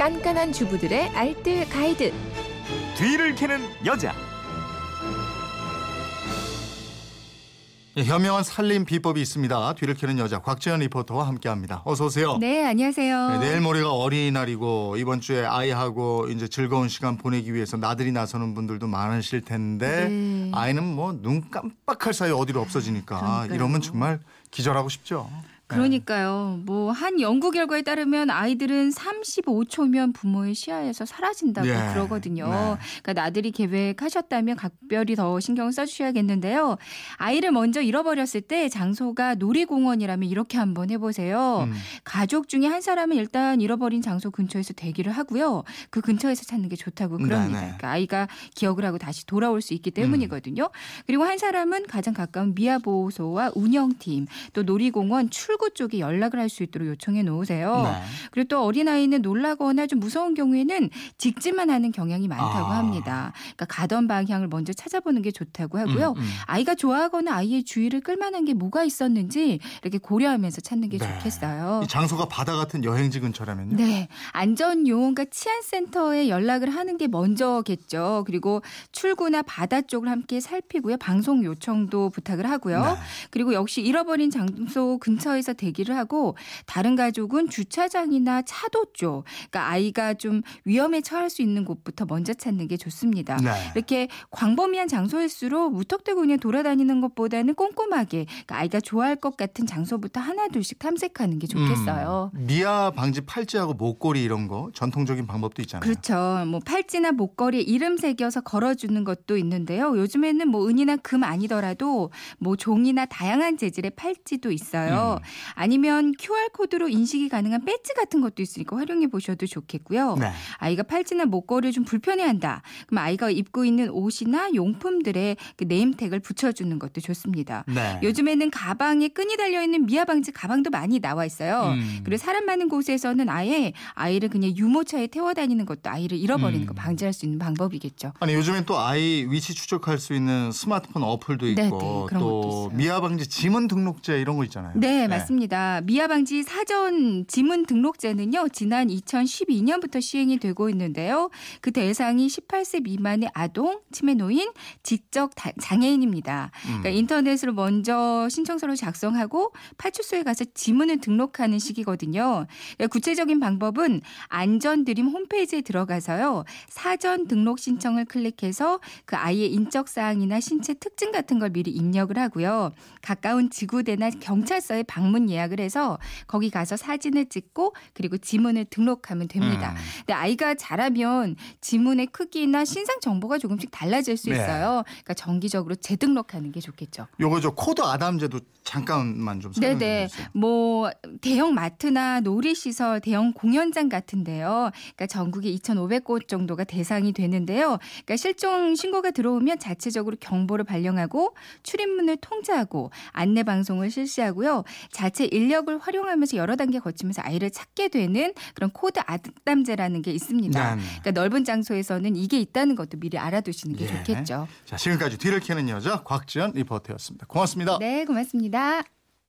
깐깐한 주부들의 알뜰 가이드. 뒤를 캐는 여자. 예, 현명한 살림 비법이 있습니다. 뒤를 캐는 여자 곽지연 리포터와 함께합니다. 어서 오세요. 네, 안녕하세요. 네, 내일 모레가 어린이날이고 이번 주에 아이하고 이제 즐거운 시간 보내기 위해서 나들이 나서는 분들도 많으실 텐데 네. 아이는 뭐 눈 깜빡할 사이 어디로 없어지니까 그러니까요. 이러면 정말 기절하고 싶죠. 그러니까요. 뭐 한 연구 결과에 따르면 아이들은 35초면 부모의 시야에서 사라진다고 예. 그러거든요. 네. 그러니까 나들이 계획하셨다면 각별히 더 신경을 써주셔야겠는데요. 아이를 먼저 잃어버렸을 때 장소가 놀이공원이라면 이렇게 한번 해보세요. 음. 가족 중에 한 사람은 일단 잃어버린 장소 근처에서 대기를 하고요. 그 근처에서 찾는 게 좋다고 그럽니다. 네네. 그러니까 아이가 기억을 하고 다시 돌아올 수 있기 때문이거든요. 그리고 한 사람은 가장 가까운 미아보호소와 운영팀 또 놀이공원 출구 쪽에 연락을 할 수 있도록 요청해 놓으세요. 네. 그리고 또 어린아이는 놀라거나 좀 무서운 경우에는 직진만 하는 경향이 많다고 아. 합니다. 그러니까 가던 방향을 먼저 찾아보는 게 좋다고 하고요. 음, 음. 아이가 좋아하거나 아이의 주의를 끌만한 게 뭐가 있었는지 이렇게 고려하면서 찾는 게 네. 좋겠어요. 이 장소가 바다 같은 여행지 근처라면요. 네. 안전요원과 치안센터에 연락을 하는 게 먼저겠죠. 그리고 출구나 바다 쪽을 함께 살피고요. 방송 요청도 부탁을 하고요. 네. 그리고 역시 잃어버린 장소 근처에서 대기를 하고 다른 가족은 주차장이나 차도 쪽, 그러니까 아이가 좀 위험에 처할 수 있는 곳부터 먼저 찾는 게 좋습니다. 네. 이렇게 광범위한 장소일수록 무턱대고 그냥 돌아다니는 것보다는 꼼꼼하게 그러니까 아이가 좋아할 것 같은 장소부터 하나 둘씩 탐색하는 게 좋겠어요. 음, 미아 방지 팔찌하고 목걸이 이런 거 전통적인 방법도 있잖아요. 그렇죠. 뭐 팔찌나 목걸이에 이름 새겨서 걸어주는 것도 있는데요. 요즘에는 뭐 은이나 금 아니더라도 뭐 종이나 다양한 재질의 팔찌도 있어요. 음. 아니면 QR 코드로 인식이 가능한 배지 같은 것도 있으니까 활용해 보셔도 좋겠고요. 네. 아이가 팔찌나 목걸이를 좀 불편해한다. 그럼 아이가 입고 있는 옷이나 용품들에 그 네임택을 붙여주는 것도 좋습니다. 네. 요즘에는 가방에 끈이 달려 있는 미아 방지 가방도 많이 나와 있어요. 음. 그리고 사람 많은 곳에서는 아예 아이를 그냥 유모차에 태워 다니는 것도 아이를 잃어버리는 음. 거 방지할 수 있는 방법이겠죠. 아니 요즘엔 또 아이 위치 추적할 수 있는 스마트폰 어플도 있고 네, 네, 그런 것도 또. 미아 방지 지문 등록제 이런 거 있잖아요. 네, 맞습니다. 미아 방지 사전 지문 등록제는요, 지난 2012년부터 시행이 되고 있는데요. 그 대상이 18세 미만의 아동, 치매 노인, 지적 다- 장애인입니다. 음. 그러니까 인터넷으로 먼저 신청서를 작성하고 파출소에 가서 지문을 등록하는 시기거든요. 그러니까 구체적인 방법은 안전드림 홈페이지에 들어가서요. 사전 등록 신청을 클릭해서 그 아이의 인적 사항이나 신체 특징 같은 걸 미리 입력을 하고요. 가까운 지구대나 경찰서에 방문 예약을 해서 거기 가서 사진을 찍고 그리고 지문을 등록하면 됩니다. 음. 근데 아이가 자라면 지문의 크기나 신상 정보가 조금씩 달라질 수 네. 있어요. 그러니까 정기적으로 재등록하는 게 좋겠죠. 요거 저 코드 아담제도 잠깐만 좀 설명해 네네. 주세요. 뭐 대형 마트나 놀이시설, 대형 공연장 같은데요. 그러니까 전국에 2,500곳 정도가 대상이 되는데요. 그러니까 실종 신고가 들어오면 자체적으로 경보를 발령하고 출입문을 통제하고 안내 방송을 실시하고요. 자체 인력을 활용하면서 여러 단계 거치면서 아이를 찾게 되는 그런 코드 아담제라는 게 있습니다. 네네. 그러니까 넓은 장소에서는 이게 있다는 것도 미리 알아두시는 게 예. 좋겠죠. 자 지금까지 뒤를 캐는 여자 곽지연 리포터였습니다. 고맙습니다. 네, 고맙습니다.